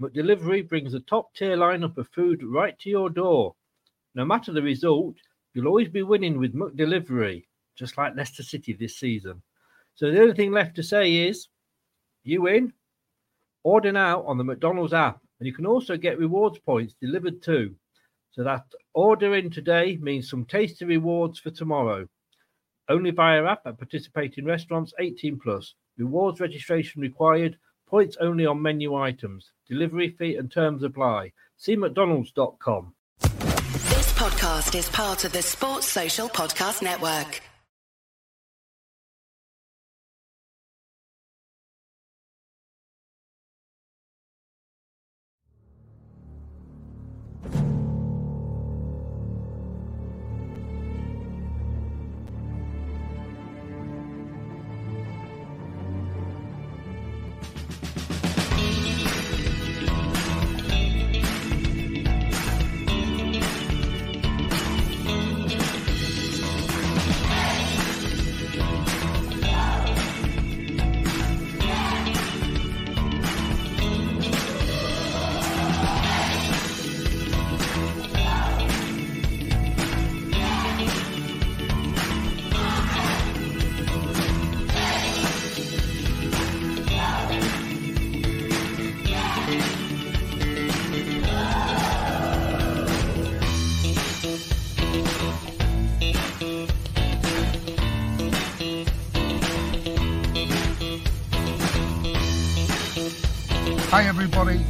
McDelivery brings a top tier lineup of food right to your door. No matter the result, you'll always be winning with McDelivery, just like Leicester City this season. So the only thing left to say is, you win. Order now on the McDonald's app, and you can also get rewards points delivered too. So that ordering today means some tasty rewards for tomorrow. Only via app at participating restaurants 18 plus. Rewards registration required. Points only on menu items. Delivery fee and terms apply. See McDonald's.com. This podcast is part of the Sports Social Podcast Network.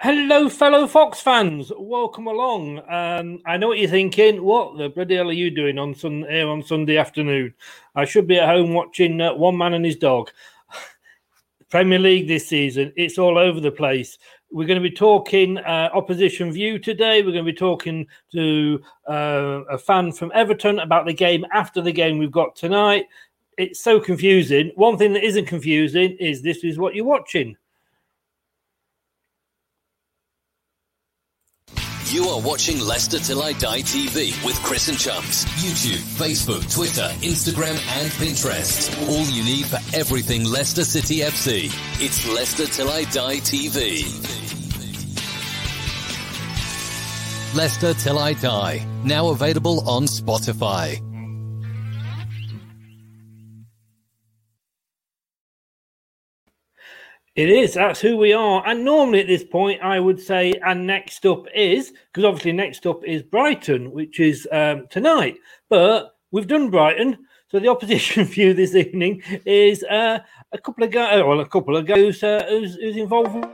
Hello, fellow Fox fans. Welcome along. Um, I know what you're thinking. What the bloody hell are you doing on sun- here on Sunday afternoon? I should be at home watching uh, One Man and His Dog. Premier League this season. It's all over the place. We're going to be talking uh, opposition view today. We're going to be talking to uh, a fan from Everton about the game after the game we've got tonight. It's so confusing. One thing that isn't confusing is this is what you're watching. You are watching Leicester Till I Die TV with Chris and Chums. YouTube, Facebook, Twitter, Instagram, and Pinterest. All you need for everything Leicester City FC. It's Leicester Till I Die TV. Leicester Till I Die. Now available on Spotify. It is. That's who we are. And normally at this point, I would say, and next up is, because obviously next up is Brighton, which is um, tonight. But we've done Brighton. So the opposition view this evening is uh, a couple of guys, well, a couple of guys uh, who's, who's involved.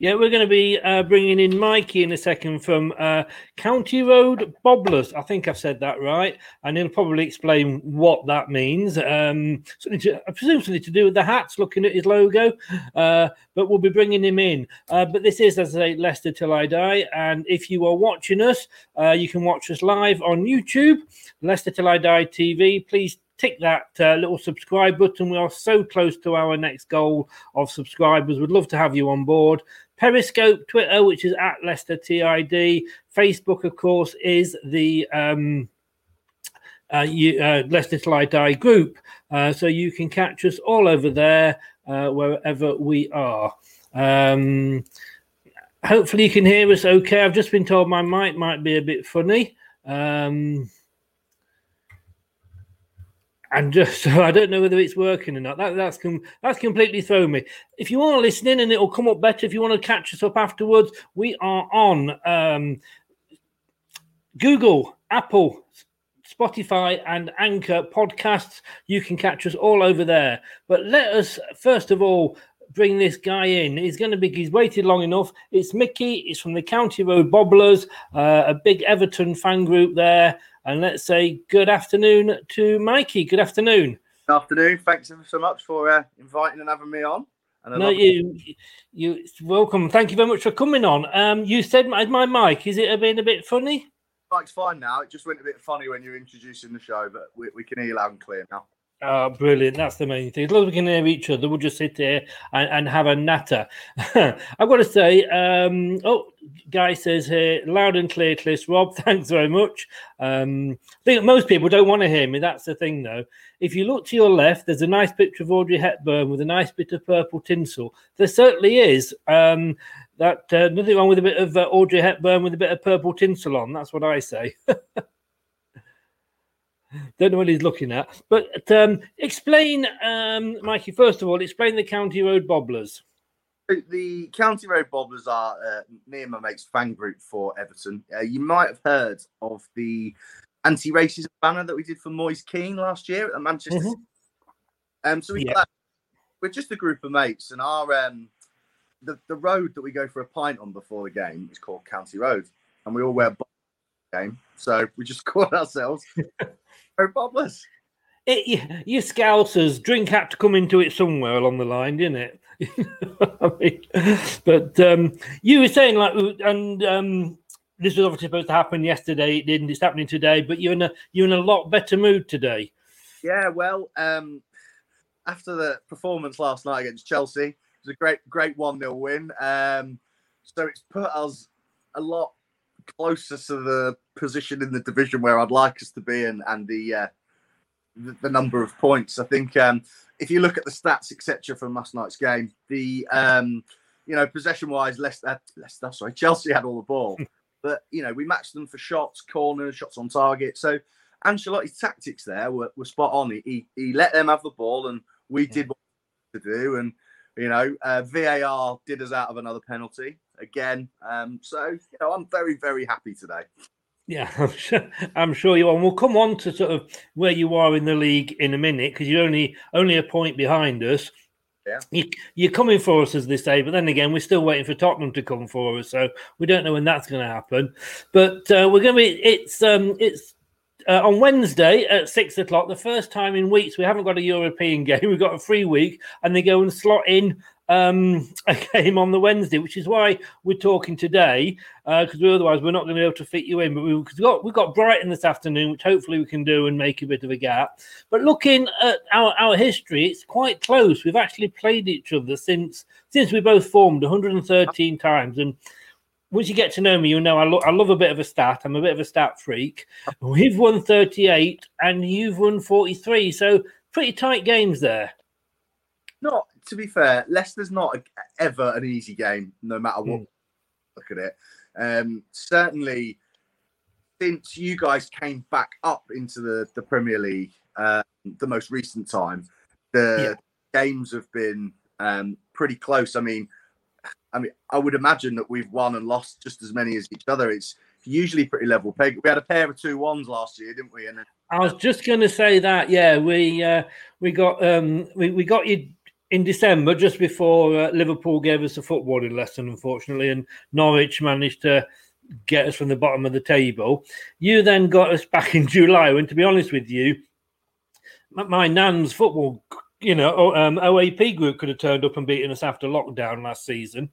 Yeah, we're going to be uh, bringing in Mikey in a second from uh, County Road Bobblers. I think I've said that right, and he'll probably explain what that means. Um, something to, I presume something to do with the hats. Looking at his logo, uh, but we'll be bringing him in. Uh, but this is, as I say, Leicester till I die. And if you are watching us, uh, you can watch us live on YouTube, Leicester till I die TV. Please tick that uh, little subscribe button. We are so close to our next goal of subscribers. We'd love to have you on board. Periscope, Twitter, which is at Leicester TID. Facebook, of course, is the um, uh, you, uh, Leicester Till I Die group. Uh, so you can catch us all over there, uh, wherever we are. Um, hopefully, you can hear us okay. I've just been told my mic might be a bit funny. Um, and just so I don't know whether it's working or not. That, that's com- that's completely thrown me. If you are listening and it'll come up better, if you want to catch us up afterwards, we are on um, Google, Apple, Spotify, and Anchor podcasts. You can catch us all over there. But let us first of all bring this guy in. He's going to be, he's waited long enough. It's Mickey. He's from the County Road Bobblers, uh, a big Everton fan group there. And let's say good afternoon to Mikey. Good afternoon. Good afternoon. Thanks so much for uh, inviting and having me on. And No, you, you, welcome. Thank you very much for coming on. Um, you said my, my mic, is it being a bit funny? Mike's fine now. It just went a bit funny when you were introducing the show, but we, we can hear loud and clear now. Oh, brilliant. That's the main thing. As long as we can hear each other, we'll just sit here and, and have a natter. I've got to say, um, oh, Guy says here, loud and clear, Cliff. Rob, thanks very much. Um, I think most people don't want to hear me. That's the thing, though. If you look to your left, there's a nice picture of Audrey Hepburn with a nice bit of purple tinsel. There certainly is. Um, that uh, nothing wrong with a bit of uh, Audrey Hepburn with a bit of purple tinsel on. That's what I say. Don't know what he's looking at. But um, explain, um, Mikey, first of all, explain the County Road Bobblers. The- County Road Bobblers are uh, me and my mate's fan group for Everton. Uh, you might have heard of the anti-racism banner that we did for Moise Kean last year at Manchester. Mhm. Um, so we Yeah. we're just a group of mates, and our um, the the road that we go for a pint on before the game is called County Road, and we all wear game. So we just call ourselves Road Bobblers. It, you, you Scousers, drink had to come into it somewhere along the line, didn't it? I mean, but um, you were saying like, and um, this was obviously supposed to happen yesterday. It didn't. It's happening today. But you're in a you're in a lot better mood today. Yeah, well, um, after the performance last night against Chelsea, it was a great, great 1 0 win. Um, so it's put us a lot closer to the position in the division where I'd like us to be and, and the, uh, the the number of points. I think um, if you look at the stats, etc., from last night's game, the um, you know possession wise, Leicester, Leicester, sorry, Chelsea had all the ball, but you know we matched them for shots, corners, shots on target. So Ancelotti's tactics there were, were spot on. He, he he let them have the ball, and we did what we to do. And you know, uh, VAR did us out of another penalty again. Um, so you know, I'm very very happy today. Yeah, I'm sure, I'm sure you are. And we'll come on to sort of where you are in the league in a minute because you're only only a point behind us. Yeah. You, you're coming for us, as they say, but then again, we're still waiting for Tottenham to come for us, so we don't know when that's going to happen. But uh, we're going to be. It's um, it's uh, on Wednesday at six o'clock. The first time in weeks we haven't got a European game. We've got a free week, and they go and slot in um, a game on the Wednesday, which is why we're talking today because otherwise we're not going to be able to fit you in. But we, we've got we've got Brighton this afternoon, which hopefully we can do and make a bit of a gap. But looking at our, our history, it's quite close. We've actually played each other since since we both formed 113 times, and once you get to know me, you'll know I, lo- I love a bit of a stat. I'm a bit of a stat freak. We've won 38, and you've won 43, so pretty tight games there. Not to be fair, Leicester's not a, ever an easy game, no matter what. Mm. Look at it. Um, certainly, since you guys came back up into the, the Premier League, uh, the most recent time, the games have been um, pretty close. I mean, I mean, I would imagine that we've won and lost just as many as each other. It's usually pretty level peg. We had a pair of two ones last year, didn't we? And then I was just going to say that. Yeah, we uh, we got um, we, we got you in December just before uh, Liverpool gave us a footballing lesson, unfortunately, and Norwich managed to get us from the bottom of the table. You then got us back in July, and to be honest with you, my, my nan's football, you know, um, OAP group could have turned up and beaten us after lockdown last season.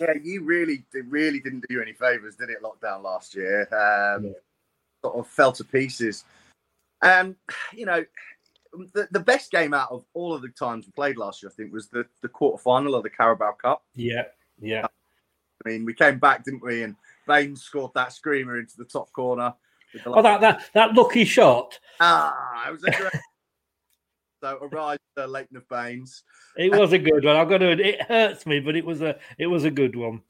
Yeah, you really, really didn't do you any favors, did it? Lockdown last year, um, sort of fell to pieces. Um, you know, the, the best game out of all of the times we played last year, I think, was the the quarterfinal of the Carabao Cup. Yeah, yeah, I mean, we came back, didn't we? And Baines scored that screamer into the top corner. the Oh, that that that lucky shot. Ah, it was a great. so arrived uh, Leighton of Baines. It was a good one. I've got to. It hurts me, but it was a it was a good one.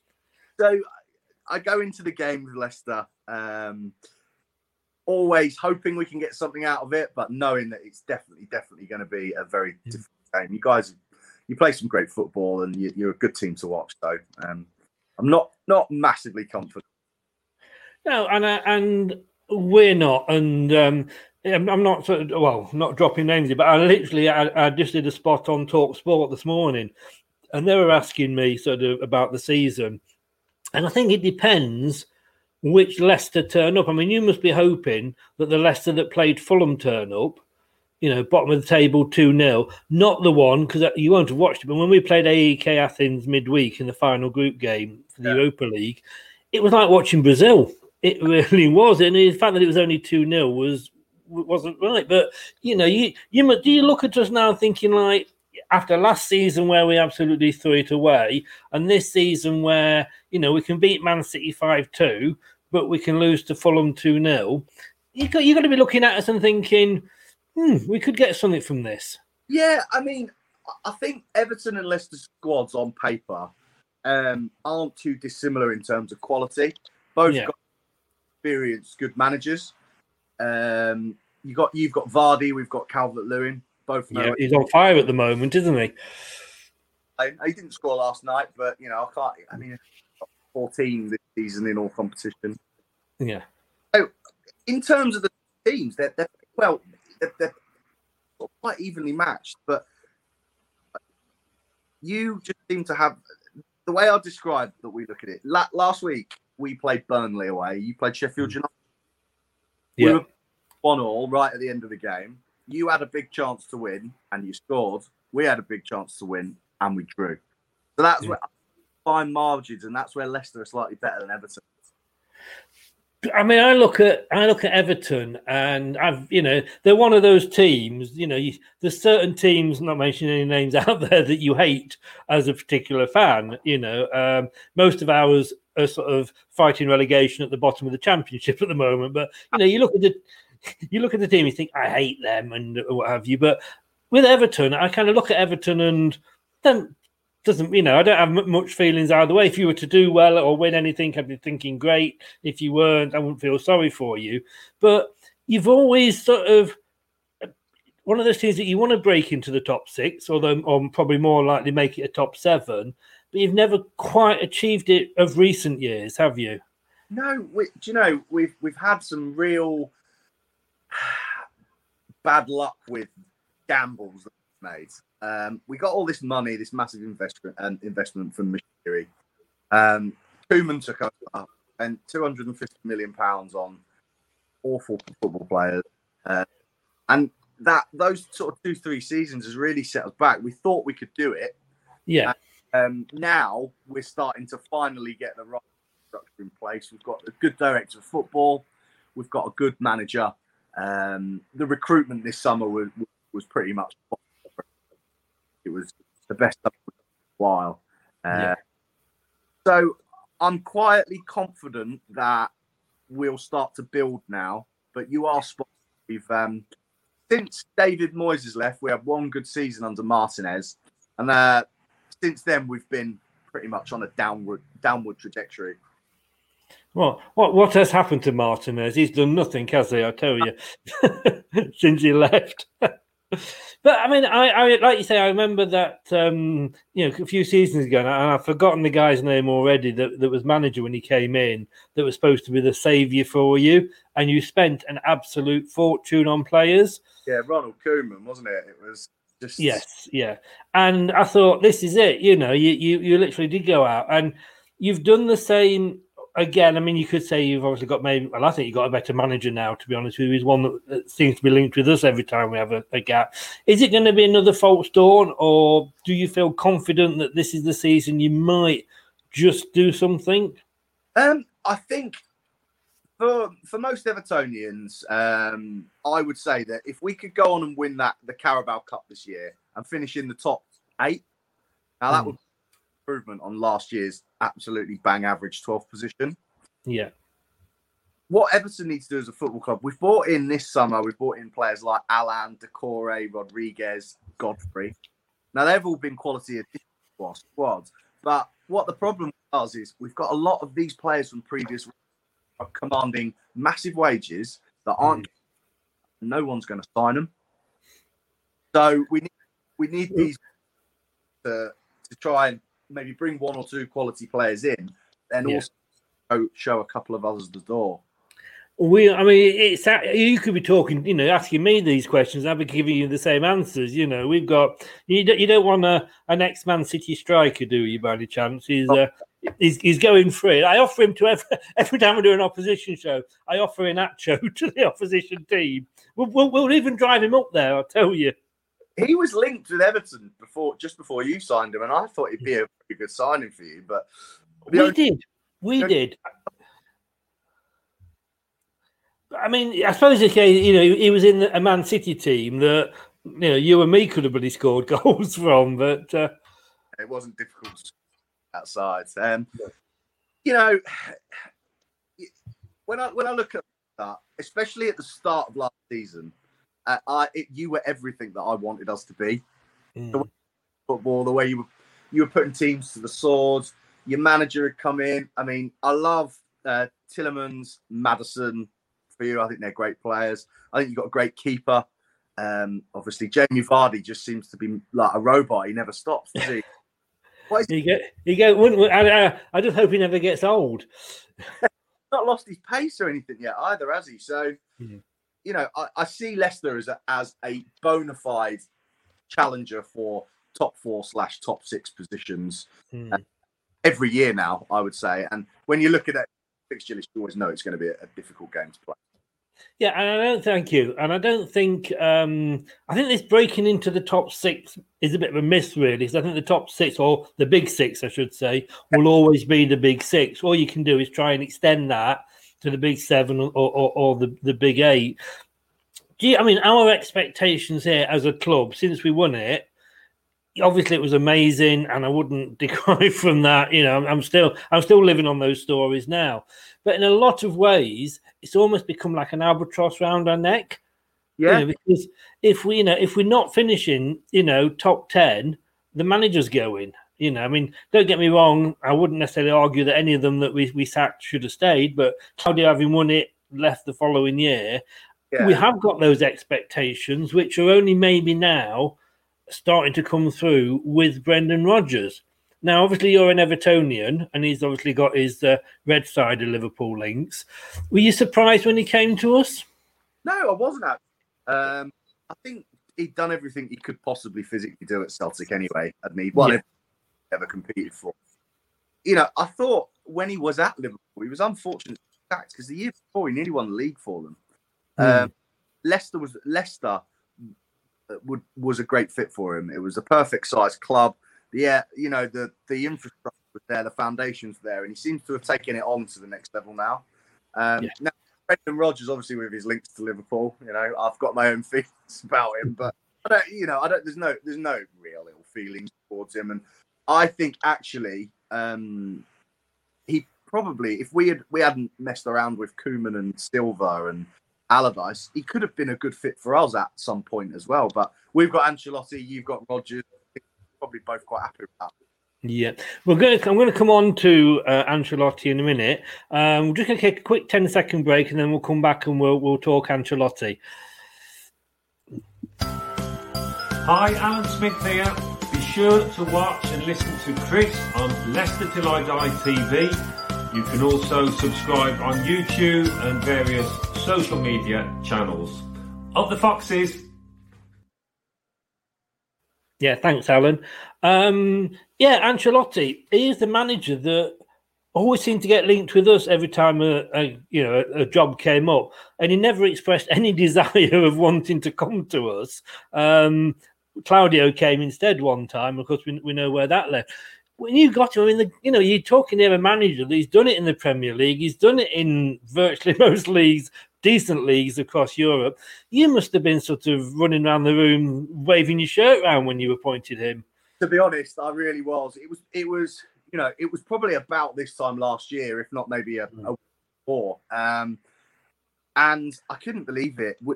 So I go into the game with Leicester, um, always hoping we can get something out of it, but knowing that it's definitely, definitely going to be a very difficult game. You guys, you play some great football, and you, you're a good team to watch. So um, I'm not not massively confident. No, and uh, and we're not, and um, I'm, not sort of, well, not dropping names, here, but I literally I, I just did a spot on Talk Sport this morning, and they were asking me sort of about the season, and I think it depends which Leicester turn up. I mean, you must be hoping that the Leicester that played Fulham turn up. You know, bottom of the table 2 0, not the one because you won't have watched it. But when we played AEK Athens midweek in the final group game for the Yeah. Europa League, it was like watching Brazil. It really was, and the fact that it was only two 0 was wasn't right. But you know, you you do you look at us now thinking like after last season where we absolutely threw it away, and this season where you know we can beat Man City five two, but we can lose to Fulham two 0 you've got you've got to be looking at us and thinking, hmm, we could get something from this. Yeah, I mean, I- think Everton and Leicester squads on paper um, aren't too dissimilar in terms of quality. Both Yeah. got experienced, good managers. Um, you got you've got Vardy, we've got Calvert Lewin. Both know Yeah, he's on fire at the moment, isn't he? I, he didn't score last night, but you know I can't. I mean, fourteen this season in all competition. Yeah. So, in terms of the teams, they're, they're well, they're, they're quite evenly matched, but you just seem to have the way I described that we look at it. La- last week we played Burnley away. You played Sheffield mm. United. We Yeah. were one all right at the end of the game. You had a big chance to win and you scored. We had a big chance to win and we drew. So that's Yeah. where fine margins, and that's where Leicester are slightly better than Everton. I mean, I look at I look at Everton, and I've you know they're one of those teams. You know, you, there's certain teams, not mentioning any names out there, that you hate as a particular fan. You know, um, most of ours are sort of fighting relegation at the bottom of the championship at the moment. But you know, you look at the you look at the team, you think I hate them and what have you. But with Everton, I kind of look at Everton and then doesn't you know I don't have mu- much feelings either way. If you were to do well or win anything, I'd be thinking great. If you weren't, I wouldn't feel sorry for you. But you've always sort of one of those things that you want to break into the top six, although or probably more likely make it a top seven. But you've never quite achieved it of recent years, have you? No, we, do you know we've we've had some real bad luck with gambles that made. Um, we got all this money, this massive investment and investment from Moshiri. Um, Koeman took over and 250 million pounds on awful football players, uh, and that those sort of two three seasons has really set us back. We thought we could do it. Yeah, Um, now we're starting to finally get the right structure in place. We've got a good director of football. We've got a good manager. Um, the recruitment this summer was was pretty much it was the best of a while. Uh, Yeah. So I'm quietly confident that we'll start to build now. But you are spot. We've um, since David Moyes has left, we had one good season under Martinez, and uh, since then we've been pretty much on a downward downward trajectory. Well, what what has happened to Martinez? He's done nothing, has he? I tell you, since he left. but I mean, I, I like you say, I remember that um, you know a few seasons ago, and I- I've forgotten the guy's name already. That that was manager when he came in. That was supposed to be the saviour for you, and you spent an absolute fortune on players. Yeah, Ronald Koeman, wasn't it? It was just Yes, yeah. And I thought this is it. You know, you you you literally did go out and you've done the same again. I mean, you could say you've obviously got maybe. Well, I think you've got a better manager now. To be honest with you, he's one that, that seems to be linked with us every time we have a, a gap. Is it going to be another false dawn, or do you feel confident that this is the season you might just do something? Um, I think for for most Evertonians, um, I would say that if we could go on and win that the Carabao Cup this year and finish in the top eight, now that Hmm. would improvement on last year's absolutely bang average 12th position. Yeah, what Everton needs to do as a football club, we've brought in this summer, we've brought in players like Allan, Doucouré, Rodriguez, Godfrey. Now they've all been quality additions squads, but what the problem was is we've got a lot of these players from previous are commanding massive wages that aren't. Mm. No one's going to sign them. So we need we need these to to try and maybe bring one or two quality players in, and yeah. also show a couple of others the door. We, I mean, it's you could be talking, you know, asking me these questions. I'll be giving you the same answers. You know, we've got you. Don't, you don't want a an ex Man City striker, do you? By any chance? He's uh, he's, he's going free. I offer him to every, every time we do an opposition show. I offer Iheanacho to the opposition team. We'll, we'll, we'll even drive him up there. I'll tell you. He was linked with Everton before, just before you signed him, and I thought he'd be a pretty good signing for you. But we only, did, we did. I mean, I suppose okay, you know, he was in a Man City team that you know you and me could have really scored goals from, but uh... it wasn't difficult outside. Um, you know, when I when I look at that, especially at the start of last season, uh, I it, you were everything that I wanted us to be. Mm. The football, the way you were you were putting teams to the sword. Your manager had come in. I mean, I love uh, Tielemans, Maddison, for you. I think they're great players. I think you've got a great keeper. Um, obviously, Jamie Vardy just seems to be like a robot. He never stops, does he? he go, he go. Wouldn't, I, I, just hope he never gets old. Not lost his pace or anything yet either, has he? So. You know, I, I, see Leicester as a, as a bona fide challenger for top four slash top six positions mm. uh, every year now. I would say, and when you look at that fixture list, you always know it's going to be a, a difficult game to play. Yeah, and I don't thank you. And I don't think um I think this breaking into the top six is a bit of a miss, really. So I think the top six or the big six, I should say, will always be the big six. All you can do is try and extend that to the big seven or, or, or the, the big eight. Do you, I mean our expectations here as a club since we won it obviously it was amazing and i wouldn't decry from that you know i'm still i'm still living on those stories now. But in a lot of ways it's almost become like an albatross around our neck. Yeah. you know, because if we you know if we're not finishing you know top 10 the manager's going you know i mean don't get me wrong i wouldn't necessarily argue that any of them that we, we sacked should have stayed but claudio having won it left the following year yeah. we have got those expectations which are only maybe now starting to come through with Brendan Rodgers. Now, obviously, you're an Evertonian, and he's obviously got his uh, red side of Liverpool links. Were you surprised when he came to us? No, I wasn't. Um, I think he'd done everything he could possibly physically do at Celtic anyway. I mean, one yeah. Ever competed for. You know, I thought when he was at Liverpool, he was unfortunate because the year before he nearly won the league for them. Mm. Um, Leicester was Leicester would was a great fit for him. It was a perfect size club. Yeah, you know the the infrastructure was there, the foundations were there, and he seems to have taken it on to the next level now. Um, yeah. Now, Brendan Rodgers, obviously with his links to Liverpool, you know, I've got my own feelings about him, but I don't, you know, I don't. There's no, there's no real ill feelings towards him, and I think actually, um, he probably, if we had we hadn't messed around with Koeman and Silva and Allardyce, he could have been a good fit for us at some point as well. But we've got Ancelotti, you've got Rodgers. Probably both quite happy with that. Yeah, we're going to. I'm going to come on to uh, Ancelotti in a minute. Um, we're just going to take a quick 10 second break, and then we'll come back and we'll we'll talk Ancelotti. Hi, Alan Smith here. Sure to watch and listen to Chris on Leicester Till I Die TV. You can also subscribe on YouTube and various social media channels. Of the Foxes. Yeah, thanks, Alan. Um, yeah, Ancelotti, he is the manager that always seemed to get linked with us every time a, a you know a, a, job came up, and he never expressed any desire of wanting to come to us. Um, Claudio came instead one time. Of course, we, we know where that left when you got him, I mean, the, you know, you're talking to a manager he's done it in the Premier League, he's done it in virtually most leagues decent leagues across Europe, you must have been sort of running around the room waving your shirt around when you appointed him. To be honest, I really was. It was, it was, you know, it was probably about this time last year, if not maybe a, mm. a. Um, and I couldn't believe it. We,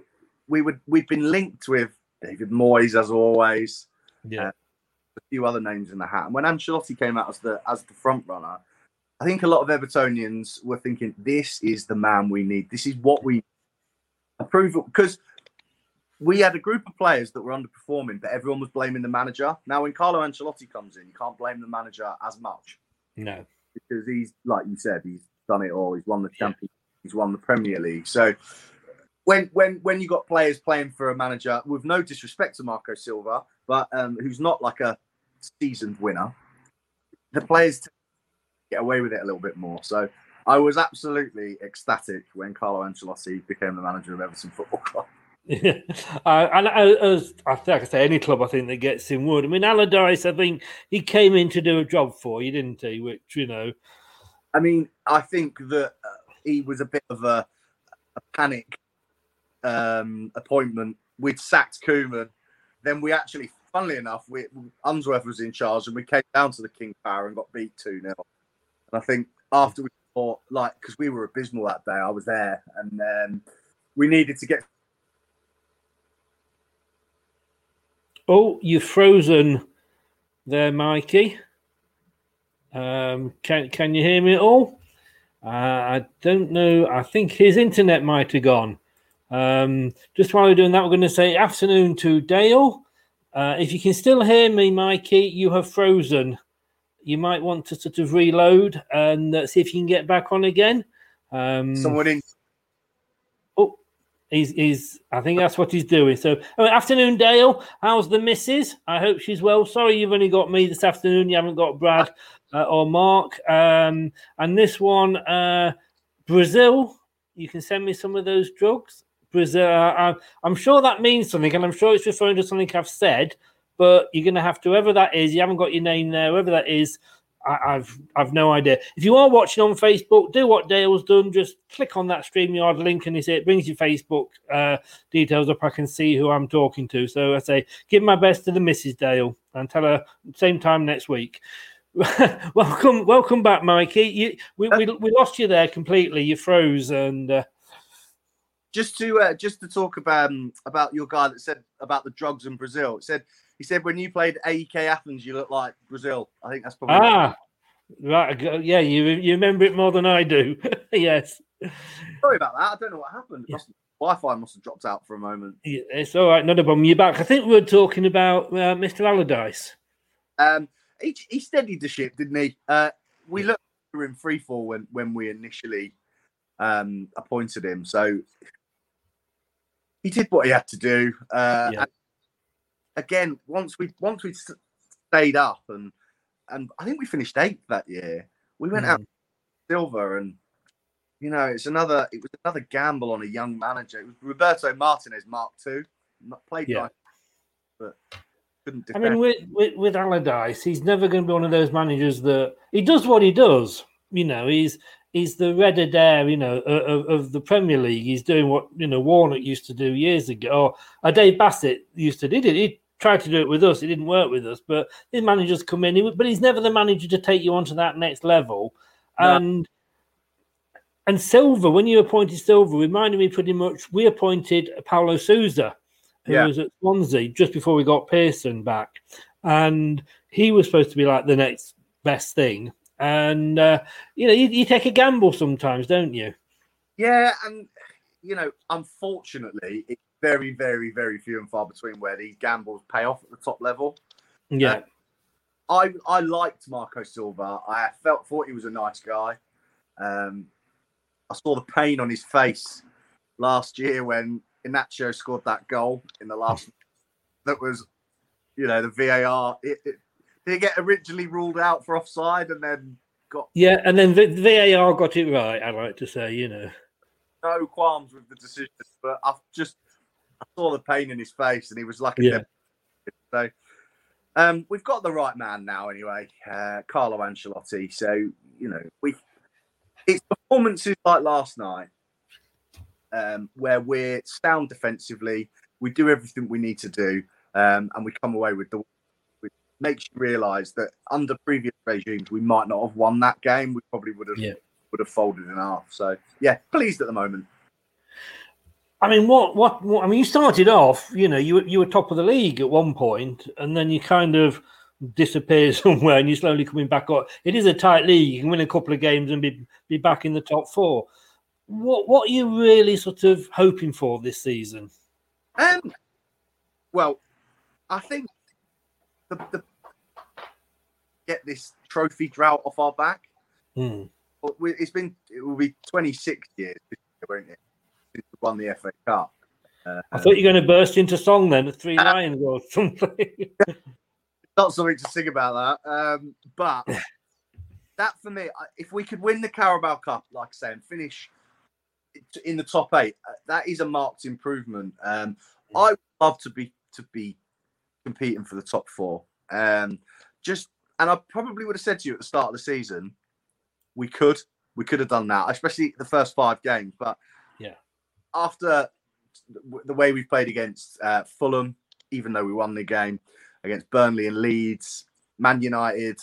we would we've been linked with David Moyes as always. Yeah. Uh, a few other names in the hat. And when Ancelotti came out as the as the front runner, I think a lot of Evertonians were thinking, "This is the man we need. This is what we approve." Because we had a group of players that were underperforming, but everyone was blaming the manager. Now, when Carlo Ancelotti comes in, you can't blame the manager as much No. because he's, like you said, he's done it all. He's won the Champions, he's won the Premier League. So when when when you got players playing for a manager, with no disrespect to Marco Silva, but um, who's not like a seasoned winner, the players get away with it a little bit more. So I was absolutely ecstatic when Carlo Ancelotti became the manager of Everton Football Club. Yeah, uh, and as I think, I say, any club I think that gets him would. I mean, Allardyce, I think he came in to do a job for you, didn't he? Which you know, I mean, I think that uh, he was a bit of a, a panic um, appointment. We'd sacked Koeman. Then we actually, funnily enough, we, Unsworth was in charge and we came down to the King Power and got beat 2 0. And I think after we thought, like, because we were abysmal that day, I was there and um, we needed to get. oh, you've frozen there, Mikey. Um, can can you hear me at all? Uh, I don't know. I think his internet might have gone. Um, just while we're doing that, we're going to say afternoon to Dale. Uh, if you can still hear me, Mikey, you have frozen. You might want to sort of reload and uh, see if you can get back on again. Um, Someone in. Oh, he's, he's. I think that's what he's doing. So, oh, afternoon, Dale. How's the missus? I hope she's well. Sorry, you've only got me this afternoon. You haven't got Brad uh, or Mark. Um, and this one, uh, Brazil. You can send me some of those drugs. Uh, I'm sure that means something, and I'm sure it's referring to something I've said. But you're going to have to, whoever that is, you haven't got your name there, whoever that is, I, I've I've no idea. If you are watching on Facebook, do what Dale's done. Just click on that StreamYard link and it brings your Facebook uh, details up. I can see who I'm talking to. So I say, give my best to the Mrs. Dale and tell her same time next week. welcome, welcome back, Mikey. You, we, we, we lost you there completely. You froze and. Uh, just to uh, just to talk about um, about your guy that said about the drugs in Brazil. It said he said when you played AEK Athens, you looked like Brazil. I think that's probably ah right. Yeah, you you remember it more than I do. yes. Sorry about that. I don't know what happened. Must, Wi-Fi must have dropped out for a moment. Yeah, it's all right. Not a problem. You're back. I think we were talking about uh, Mr. Allardyce. Um, he, he steadied the ship, didn't he? Uh, we looked in free fall when when we initially um, appointed him. So he did what he had to do. Uh, Yeah. Again, once we once we stayed up and and I think we finished eighth that year. We went out Silva and you know it's another it was another gamble on a young manager. It was Roberto Martinez, Mark two, not played Yeah. nice, but couldn't I mean, with, with with Allardyce, he's never going to be one of those managers that he does what he does. You know, he's he's the red Adair, you know, of, of the Premier League. He's doing what you know Warnock used to do years ago, or uh, Dave Bassett used to do. He he tried to do it with us? It didn't work with us, but his managers come in. he- But he's never the manager to take you onto that next level. No. And and Silva, when you appointed Silva, reminded me pretty much. We appointed Paulo Sousa, who Yeah. was at Swansea just before we got Pearson back, and he was supposed to be like the next best thing. And uh, you know, you, you take a gamble sometimes, don't you? Yeah, and you know, unfortunately, it's very, very, very few and far between where these gambles pay off at the top level. Yeah, I I liked Marco Silva. I felt thought he was a nice guy. Um, I saw the pain on his face last year when Iheanacho scored that goal in the last. that was, you know, the VAR. It, it, did it get originally ruled out for offside and then got yeah. And then the VAR got it right. I like to say, you know. no qualms with the decision, but I've just I saw the pain in his face, and he was like, a Yeah. so. Um, we've got the right man now, anyway, uh, Carlo Ancelotti. So you know, we it's performances like last night, um, where we're sound defensively, we do everything we need to do, um, and we come away with the. Makes you realise that under previous regimes, we might not have won that game. We probably would have Yeah. would have folded in half. So yeah, pleased at the moment. I mean, what, what, what? I mean, you started off. You know, you you were top of the league at one point, and then you kind of disappear somewhere, and you're slowly coming back up. It is a tight league. You can win a couple of games and be be back in the top four. What what are you really sort of hoping for this season? Um, well, I think the, the get this trophy drought off our back. Hmm. But we- It's been it will be 26 years, won't it? Since we won the FA Cup. Uh, I thought you were going to burst into song then, the Three Lions or something. not something to sing about that. Um, but that for me, if we could win the Carabao Cup, like I say, and finish in the top eight, uh, that is a marked improvement. Um, I would love to be to be competing for the top four. Um, just and I probably would have said to you at the start of the season, we could we could have done that, especially the first five games. But Yeah. after the way we've played against uh, Fulham, even though we won the game against Burnley and Leeds, Man United,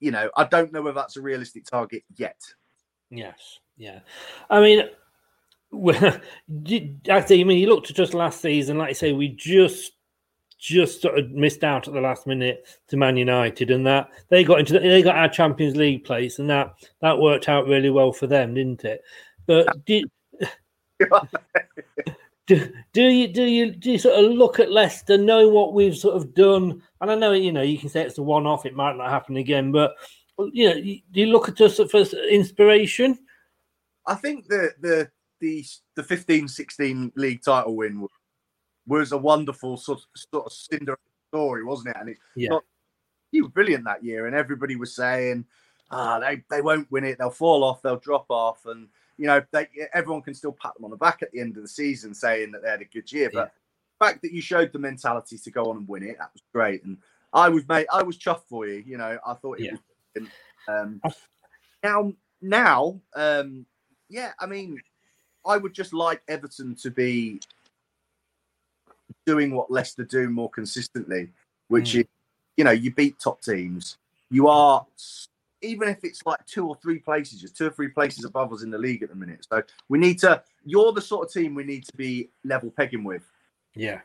you know, I don't know whether that's a realistic target yet. Yes, yeah. I mean, well, I think. I mean, you looked at just last season. Like I say, we just just sort of missed out at the last minute to Man United, and that they got into the, they got our Champions League place, and that that worked out really well for them, didn't it? But did. Do, do you do you do you sort of look at Leicester, know what we've sort of done? And I know you know you can say it's a one-off; it might not happen again. But you know, do you look at us for inspiration? I think the the the the 15-16 league title win was, a wonderful sort of, sort of Cinderella story, wasn't it? And it, Yeah. not, he was brilliant that year, and everybody was saying, "Ah, they they won't win it. They'll fall off. They'll drop off." And you know, they everyone can still pat them on the back at the end of the season, saying that they had a good year. But the fact that you showed the mentality to go on and win it, that was great. And I was made, I was chuffed for you. You know, I thought it Yeah. was. brilliant. Um, now, now, um, yeah, I mean, I would just like Everton to be doing what Leicester do more consistently, which Mm. is, you know, you beat top teams. You are, even if it's like two or three places, just two or three places above us in the league at the minute. So we need to, you're the sort of team we need to be level pegging with. Yeah,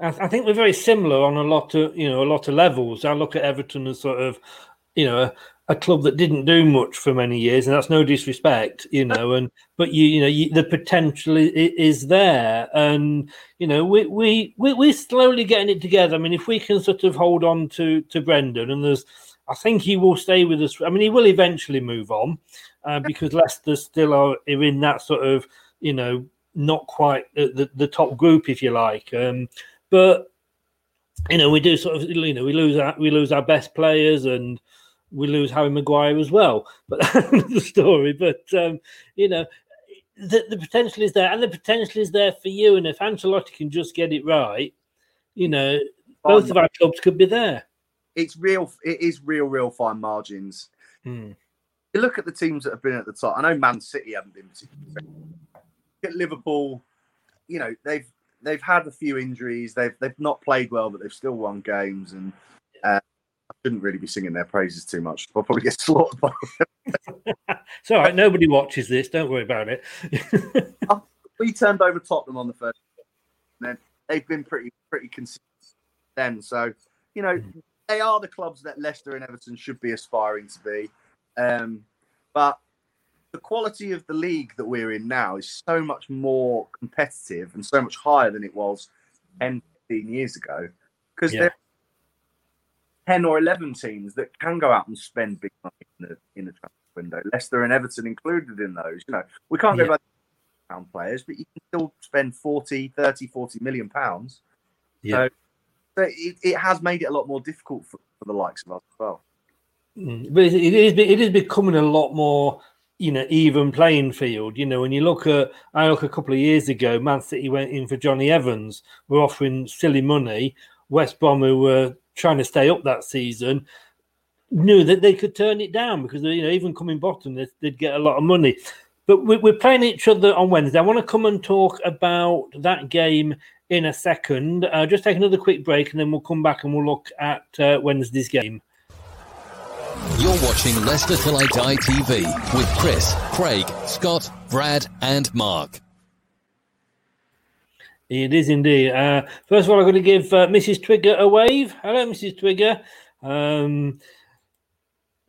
I, I think we're very similar on a lot of you know a lot of levels. I look at Everton as sort of you know a, a club that didn't do much for many years, and that's no disrespect, you know. And but you you know you, the potential is, is there, and you know we we we we're slowly getting it together. I mean, if we can sort of hold on to to Brendan, and there's I think he will stay with us. I mean, he will eventually move on uh, because Leicester still are, in that sort of, you know, not quite the, the, the top group, if you like. Um, but you know, we do sort of, you know, we lose our we lose our best players and we lose Harry Maguire as well. But that's another story. But um, you know, the, the potential is there, and the potential is there for you. And if Ancelotti can just get it right, you know, both of our clubs could be there. It's real, it is real, real fine margins. Hmm. You look at the teams that have been at the top. I know Man City haven't been particularly. At Liverpool, you know they've they've had a few injuries. They've they've not played well, but they've still won games. And uh, shouldn't really be singing their praises too much. I'll probably get slaughtered by. It's all right. Nobody watches this. Don't worry about it. we turned over Tottenham on the first. And then they've been pretty pretty consistent then. So you know they are the clubs that Leicester and Everton should be aspiring to be. Um, but the quality of the league that we're in now is so much more competitive and so much higher than it was 10, 15 years ago. Because Yeah. there 10 or 11 teams that can go out and spend big money in the, in the transfer window. Leicester and Everton included in those. You know, we can't go Yeah. to pound players, but you can still spend 40, 30, 40 million pounds. Yeah. So, so it, it has made it a lot more difficult for, for the likes of us as well. Mm, But it it is it is becoming a lot more you know even playing field. You know when you look at I look a couple of years ago, Man City went in for Jonny Evans, were offering silly money. West Brom, who were trying to stay up that season, knew that they could turn it down because you know even coming bottom, they'd, they'd get a lot of money. But we- we're playing each other on Wednesday. I want to come and talk about that game in a second. Uh, just take another quick break, and then we'll come back and we'll look at uh, Wednesday's game. You're watching Leicester Till I Die TV with Chris, Craig, Scott, Brad, and Mark. It is indeed. Uh, first of all, I'm going to give uh, Mrs. Twigger a wave. Hello, Mrs. Twigger. Um,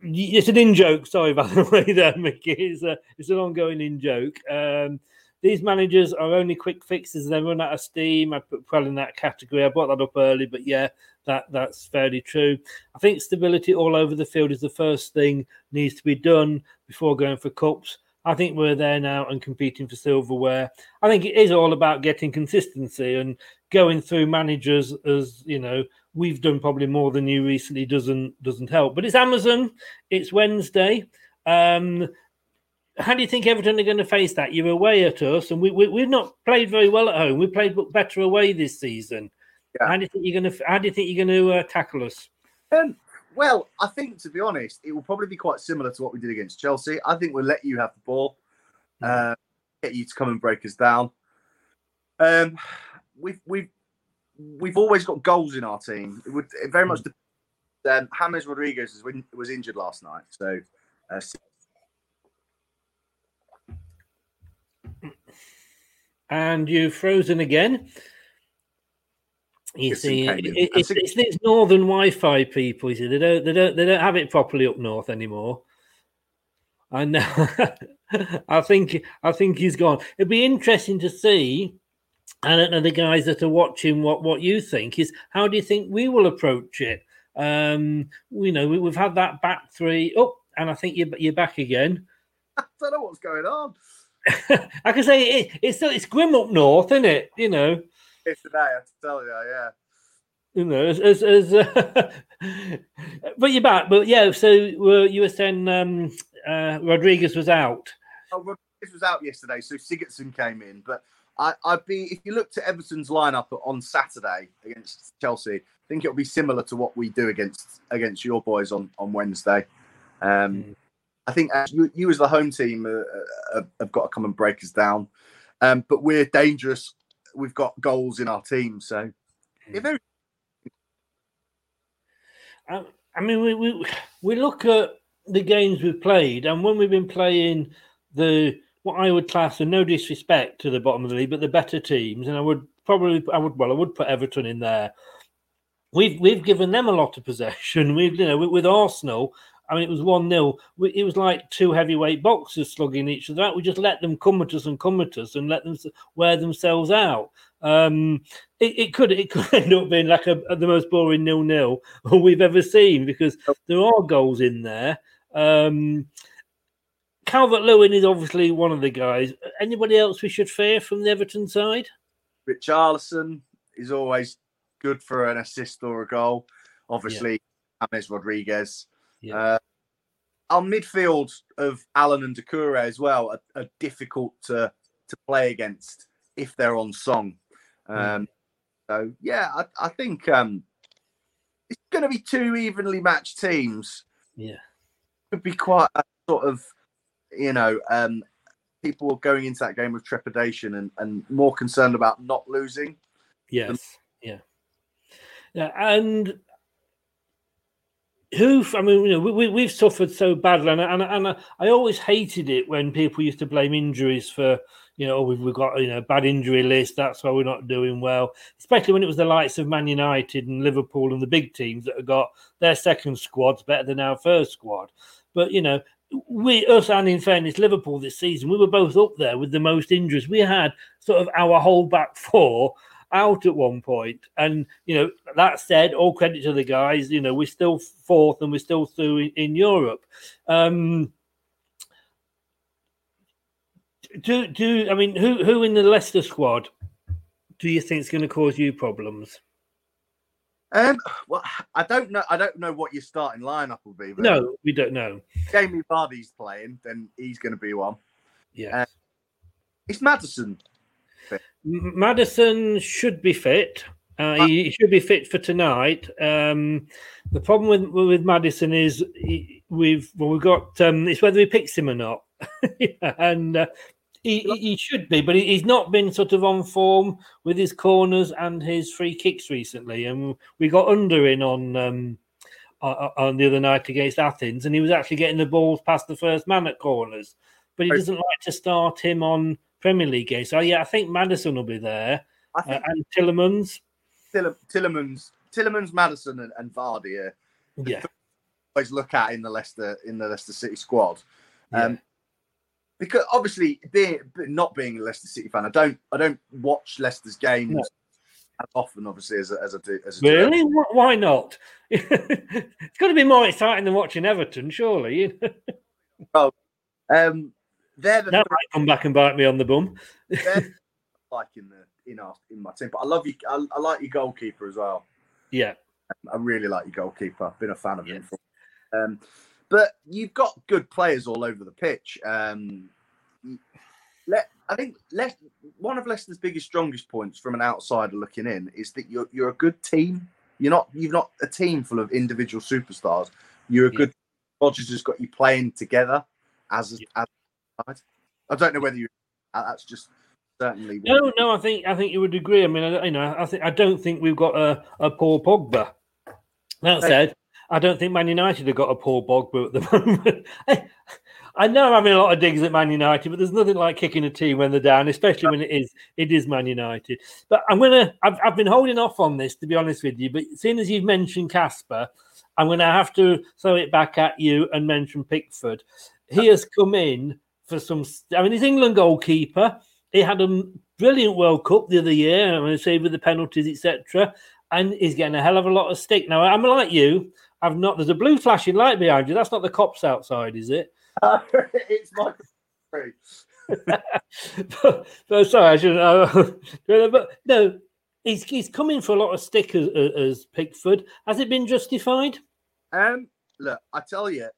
it's an in joke. Sorry, by the way, there, Mickey. It's, a, it's an ongoing in joke. Um, these managers are only quick fixes. They run out of steam. I put well in that category. I brought that up early, but yeah, that that's fairly true. I think stability all over the field is the first thing needs to be done before going for cups. I think we're there now and competing for silverware. I think it is all about getting consistency and going through managers as you know we've done probably more than you recently doesn't doesn't help. But it's Amazon. It's Wednesday. Um, how do you think Everton are going to face that? You're away at us, and we, we have not played very well at home. We played better away this season. Yeah. How do you think you're going to How do you think you're going to uh, tackle us? Um, well, I think to be honest, it will probably be quite similar to what we did against Chelsea. I think we'll let you have the ball, uh, get you to come and break us down. Um, we've we've we've always got goals in our team. It would it very much. Um, James Rodriguez was, was injured last night, so. Uh, and you've frozen again. You see, it, it, it's, it's, it's northern Wi-Fi people. You see, they don't they don't they don't have it properly up north anymore. And I think I think he's gone. It'd be interesting to see. I don't know the guys that are watching. What what you think is how do you think we will approach it? Um, you know, we, have had that back three. Oh, and I think you're you're back again. I don't know what's going on. I can say it, it's it's grim up north, isn't it? You know today, I tell you, yeah. You know, as, as, as uh, but you're back. But yeah, so uh, you were saying um, uh, Rodriguez was out. Oh, Rodriguez was out yesterday, so Sigurdsson came in. But I, would be if you looked at Everton's lineup on Saturday against Chelsea, I think it'll be similar to what we do against against your boys on on Wednesday. Um, mm. I think you, you, as the home team uh, uh, have got to come and break us down. Um, but we're dangerous we've got goals in our team. So yeah, very. Um, I mean, we, we we look at the games we've played, and when we've been playing the what I would class, and no disrespect to the bottom of the league, but the better teams, and I would probably, I would, well, I would put Everton in there. We've we've given them a lot of possession. We've you know with, with Arsenal, I mean, it was 1 0. It was like two heavyweight boxers slugging each other out. We just let them come at us and come at us and let them wear themselves out. Um, it, it, could it could end up being like a, a, the most boring nil nil we've ever seen because there are goals in there. Um, Calvert Lewin is obviously one of the guys. Anybody else we should fear from the Everton side? Richarlison is always good for an assist or a goal. Obviously, yeah. James Rodriguez. Yeah. Uh, our midfield of Allan and Doucouré as well are, are, difficult to to play against if they're on song. Um, mm. So yeah, I, I think um, it's going to be two evenly matched teams. Yeah, could be quite a sort of you know um, people going into that game with trepidation and, and more concerned about not losing. Yes, than... yeah, yeah, and who I mean, you know, we, we have suffered so badly, and and, and I always hated it when people used to blame injuries for you know oh, we've, we've got you know bad injury list. That's why we're not doing well, especially when it was the likes of Man United and Liverpool and the big teams that have got their second squads better than our first squad. But you know, we us and in fairness, Liverpool this season, we were both up there with the most injuries. We had sort of our whole back four out at one point. And, you know, that said, all credit to the guys, you know, we're still fourth and we're still through in, in Europe. Um, do do I mean who who in the Leicester squad do you think is going to cause you problems? Um, well, I don't know. I don't know what your starting lineup will be. No, we don't know. Jamie Vardy's playing, then he's going to be one. Yeah, uh, it's Maddison Maddison should be fit. Uh, he, should be fit for tonight. Um, the problem with with Maddison is he, we've well we've got um, it's whether he picks him or not, and uh, he, he should be, but he's not been sort of on form with his corners and his free kicks recently. And we got under in on um, on the other night against Athens, and he was actually getting the balls past the first man at corners, but he doesn't like to start him on Premier League game. So yeah, I think Maddison will be there. I uh, and Tielemans. Till- Tielemans, Tielemans, Maddison, and, and Vardy Yeah, always look at in the Leicester in the Leicester City squad. Yeah. Um, because obviously, being not being a Leicester City fan, I don't I don't watch Leicester's games No. as often, obviously, as as a, do- as a really? Wh- Why not? it's got to be more exciting than watching Everton, surely. Well, um, they're the that might come back and bite me on the bum. like in the in our in my team, but I love you. I, I like your goalkeeper as well. Yeah, I really like your goalkeeper. I've been a fan of him. For, um, but you've got good players all over the pitch. Um, let, I think Le- one of Leicester's biggest, strongest points from an outsider looking in is that you're you're a good team. You're not you've not a team full of individual superstars. You're a Yeah. good. Rodgers has got you playing together as a, as a side. I don't know whether you. That's just certainly. no, no. I think I think you would agree. I mean, I, you know, I think I don't think we've got a, a Paul Pogba. That said, I don't think Man United have got a Paul Pogba at the moment. I, I know I'm having a lot of digs at Man United, but there's nothing like kicking a team when they're down, especially when it is it is Man United. But I'm gonna I've, I've been holding off on this to be honest with you. But seeing as you've mentioned Kasper, I'm gonna have to throw it back at you and mention Pickford. He has come in for some. I mean, he's England goalkeeper. He had a brilliant World Cup the other year. I'm going to say with the penalties, etc. And he's getting a hell of a lot of stick now. I'm like you. I've not. There's a blue flashing light behind you. That's not the cops outside, is it? it's my. but, but sorry, I shouldn't. Uh, but no, he's he's coming for a lot of stick as, as Pickford. Has it been justified? Um, look, I tell you,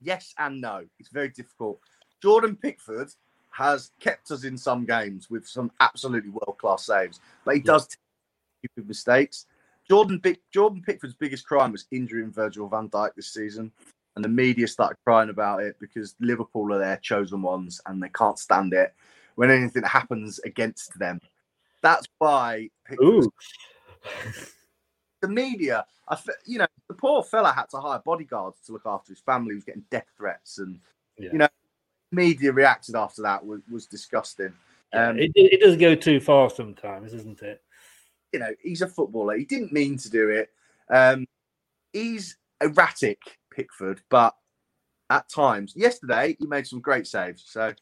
yes and no. It's very difficult. Jordan Pickford has kept us in some games with some absolutely world class saves, but he does take stupid mistakes. Jordan Pick, Jordan Pickford's biggest crime was injuring Virgil van Dijk this season, and the media started crying about it because Liverpool are their chosen ones and they can't stand it when anything happens against them. That's why the media, I, fe- you know, the poor fella had to hire bodyguards to look after his family. He was getting death threats, and Yeah. you know, media reacted after that was, was disgusting. Um, it, it does go too far sometimes, isn't it? you know, he's a footballer. He didn't mean to do it. Um, he's erratic, Pickford, but at times, yesterday he made some great saves. So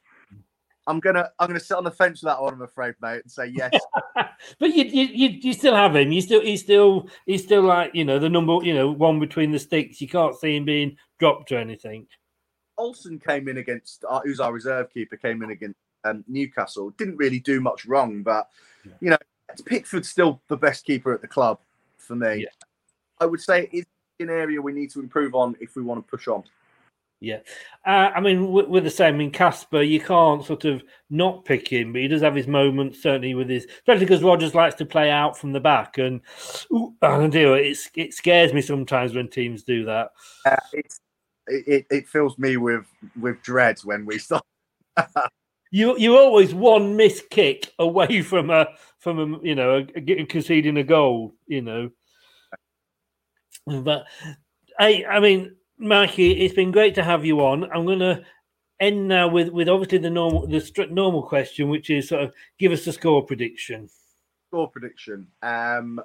I'm gonna I'm gonna sit on the fence with that one. I'm afraid, mate, and say yes. But you, you, you, you still have him. You still, he's still, he's still like you know the number, you know, one between the sticks. You can't see him being dropped or anything. Olsen came in against, uh, who's our reserve keeper, came in against um, Newcastle. Didn't really do much wrong, but you know, Pickford's still the best keeper at the club for me. I would say it's an area we need to improve on if we want to push on. Yeah, uh, I mean, with, with the same, I mean, Kasper, you can't sort of not pick him, but he does have his moments, certainly with his, especially because Rodgers likes to play out from the back, and ooh, I do it. It scares me sometimes when teams do that. Uh, it's it, it, fills me with with dread when we start. You you're always one missed kick away from a from a you know conceding a goal, you know. But I I mean, Mikey, it's been great to have you on. I'm going to end now with with obviously the normal the strict normal question, which is sort of give us a score prediction. Score prediction. Um,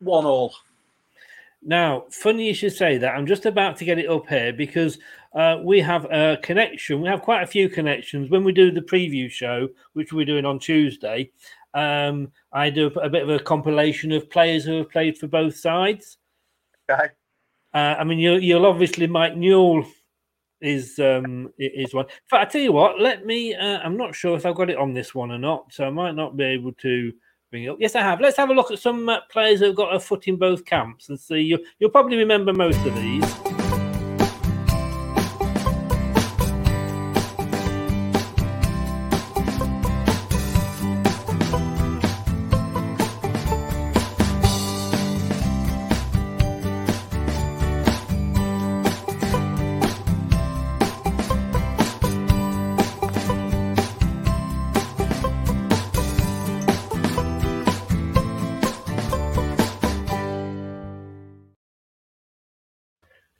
one all. Now, funny you should say that. I'm just about to get it up here because uh, we have a connection. We have quite a few connections. When we do the preview show, which we're doing on Tuesday, um, I do a bit of a compilation of players who have played for both sides. Okay. Uh, I mean, you, you'll obviously Mike Newell is um, is one. But I tell you what. Let me. Uh, I'm not sure if I've got it on this one or not, so I might not be able to bring up. Yes, I have. Let's have a look at some uh, players who've got a foot in both camps and see. You, you'll probably remember most of these.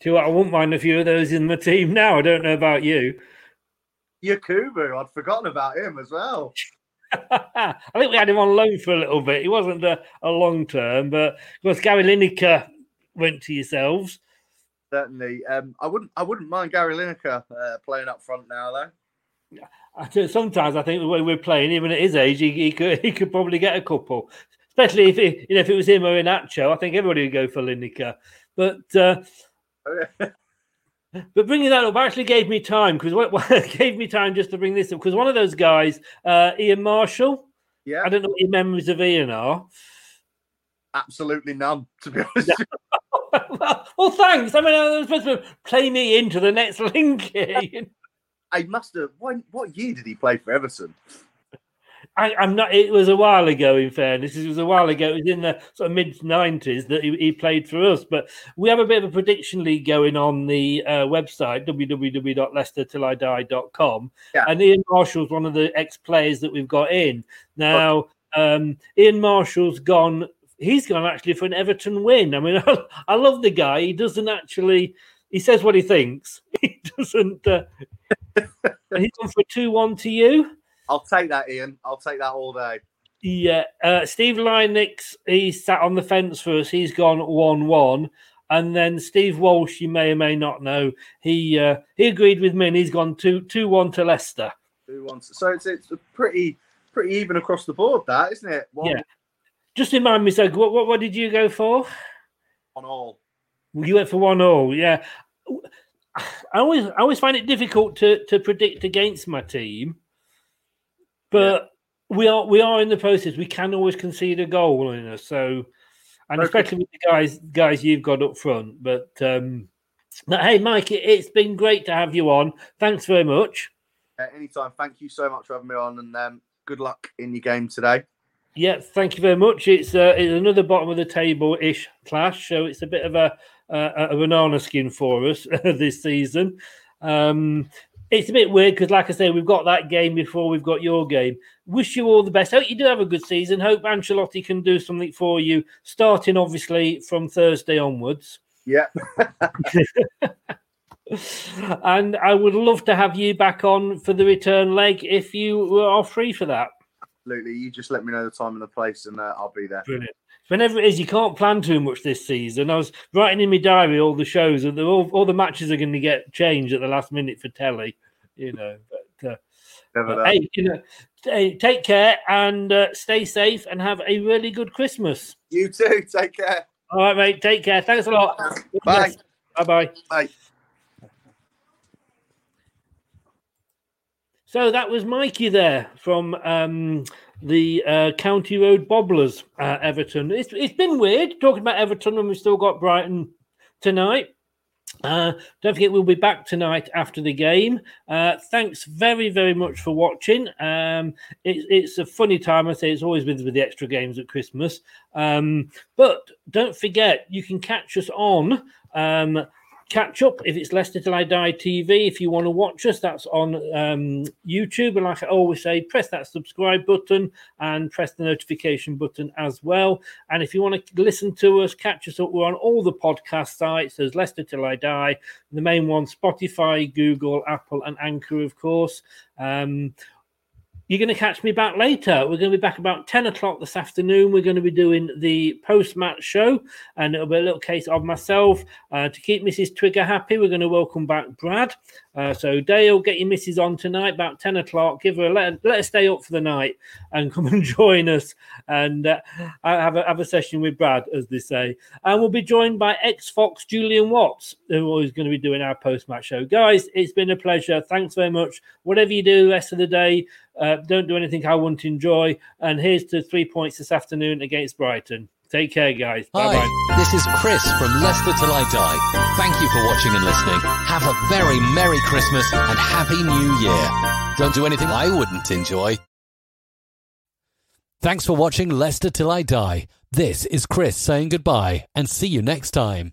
You? I wouldn't mind a few of those in the team now. I don't know about you. Yakubu, I'd forgotten about him as well. I think we had him on loan for a little bit. He wasn't a, a long term, but of course Gary Lineker went to yourselves. Certainly, um, I wouldn't. I wouldn't mind Gary Lineker uh, playing up front now, though. I sometimes I think the way we're playing, even at his age, he, he could he could probably get a couple. Especially if it, you know if it was him or Iheanacho, I think everybody would go for Lineker. But uh, But bringing that up actually gave me time because what, what gave me time just to bring this up because one of those guys, uh, Ian Marshall. Yeah, I don't know what your memories of Ian are. absolutely none. To be honest, well, well, thanks. I mean, I was supposed to play me into the next link here. I must have. What, what year did he play for Everton? I, I'm not. It was a while ago. In fairness, it was a while ago. It was in the sort of mid '90s that he, he played for us. But we have a bit of a prediction league going on the uh, website www.leicestertillidie.com. Yeah. And Ian Marshall's one of the ex-players that we've got in now. Um, Ian Marshall's gone. He's gone actually for an Everton win. I mean, I, love the guy. He doesn't actually. He says what he thinks. He doesn't. Uh, he's gone for two-one to you. I'll take that, Ian. I'll take that all day. Yeah, uh, Steve Lynex, he sat on the fence for us. He's gone one-one, and then Steve Walsh, you may or may not know, he uh, he agreed with me, and he's gone two two-one to Leicester. So it's it's a pretty pretty even across the board, that isn't it? One Yeah. Just remind me, so what, what what did you go for? on all. You went for one all, yeah. I always I always find it difficult to to predict against my team, but we are we are in the process. We can always concede a goal in us, so and Okay. especially with the guys guys you've got up front. But um, but hey, Mike, it, it's been great to have you on. Thanks very much. Uh, anytime. Thank you so much for having me on, and um, good luck in your game today. Yeah, thank you very much. It's uh, it's another bottom of the table ish clash, so it's a bit of a a, a banana skin for us this season. Um, it's a bit weird because, like I say, we've got that game before we've got your game. Wish you all the best. Hope you do have a good season. Hope Ancelotti can do something for you, starting obviously from Thursday onwards. Yeah, and I would love to have you back on for the return leg if you are free for that. absolutely. You just let me know the time and the place, and uh, I'll be there. Brilliant. Whenever it is, you can't plan too much this season. I was writing in my diary all the shows, and all, all the matches are going to get changed at the last minute for telly. You know, but, uh, Never but hey, you know, hey, take care and uh, stay safe, and have a really good Christmas. You too. Take care. All right, mate. Take care. Thanks a lot. Bye. Bye bye. Bye. So that was Mikey there from um, the uh, County Road Bobblers, uh, Everton. It's, it's been weird talking about Everton when we've still got Brighton tonight. Uh, don't forget, we'll be back tonight after the game. Uh, thanks very, very much for watching. Um, it, it's a funny time. I say it's always with, with the extra games at Christmas. Um, but don't forget, you can catch us on um, catch up if it's Leicester Till I Die TV. If you want to watch us, that's on um, YouTube. And like I always say, press that subscribe button and press the notification button as well. And if you want to listen to us, catch us up. We're on all the podcast sites. There's Leicester Till I Die, the main one, Spotify, Google, Apple, and Anchor, of course. Um, you're going to catch me back later. We're going to be back about 10 o'clock this afternoon. We're going to be doing the post match show, and it'll be a little case of myself. Uh, to keep Mrs. Twigger happy, we're going to welcome back Brad. Uh, so, Dale, get your missus on tonight about 10 o'clock. Give her a let, let her stay up for the night and come and join us and uh, have, a, have a session with Brad, as they say. And we'll be joined by ex Fox Julian Watts, who is going to be doing our post match show. Guys, it's been a pleasure. Thanks very much. Whatever you do the rest of the day, uh, don't do anything I won't enjoy. And here's to three points this afternoon against Brighton. Take care, guys. Bye bye. Hi, this is Chris from Leicester Till I Die. Thank you for watching and listening. Have a very Merry Christmas and Happy New Year. Don't do anything I wouldn't enjoy. Thanks for watching Leicester Till I Die. This is Chris saying goodbye and see you next time.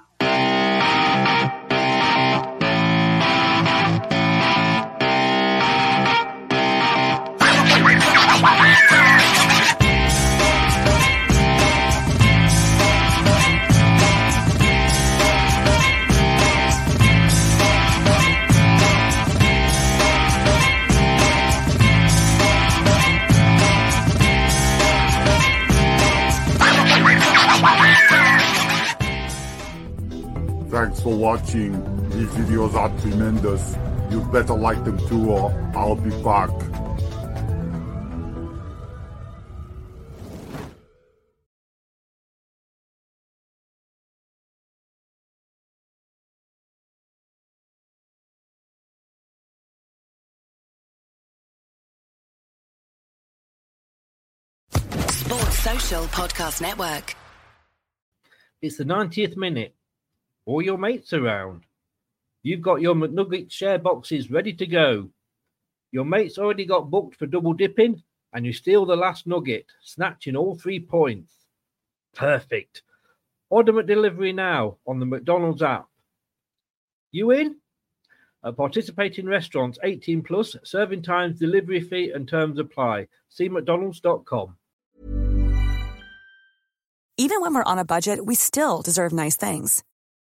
Thanks for watching. These videos are tremendous. You better like them too or I'll be back. Sports Social Podcast Network. It's the 90th minute. All your mates around. You've got your McNugget share boxes ready to go. Your mates already got booked for double dipping, and you steal the last nugget, snatching all three points. Perfect. Order McDelivery now on the McDonald's app. You in? At participating restaurants 18 plus, serving times, delivery fee, and terms apply. See McDonald's.com. Even when we're on a budget, we still deserve nice things.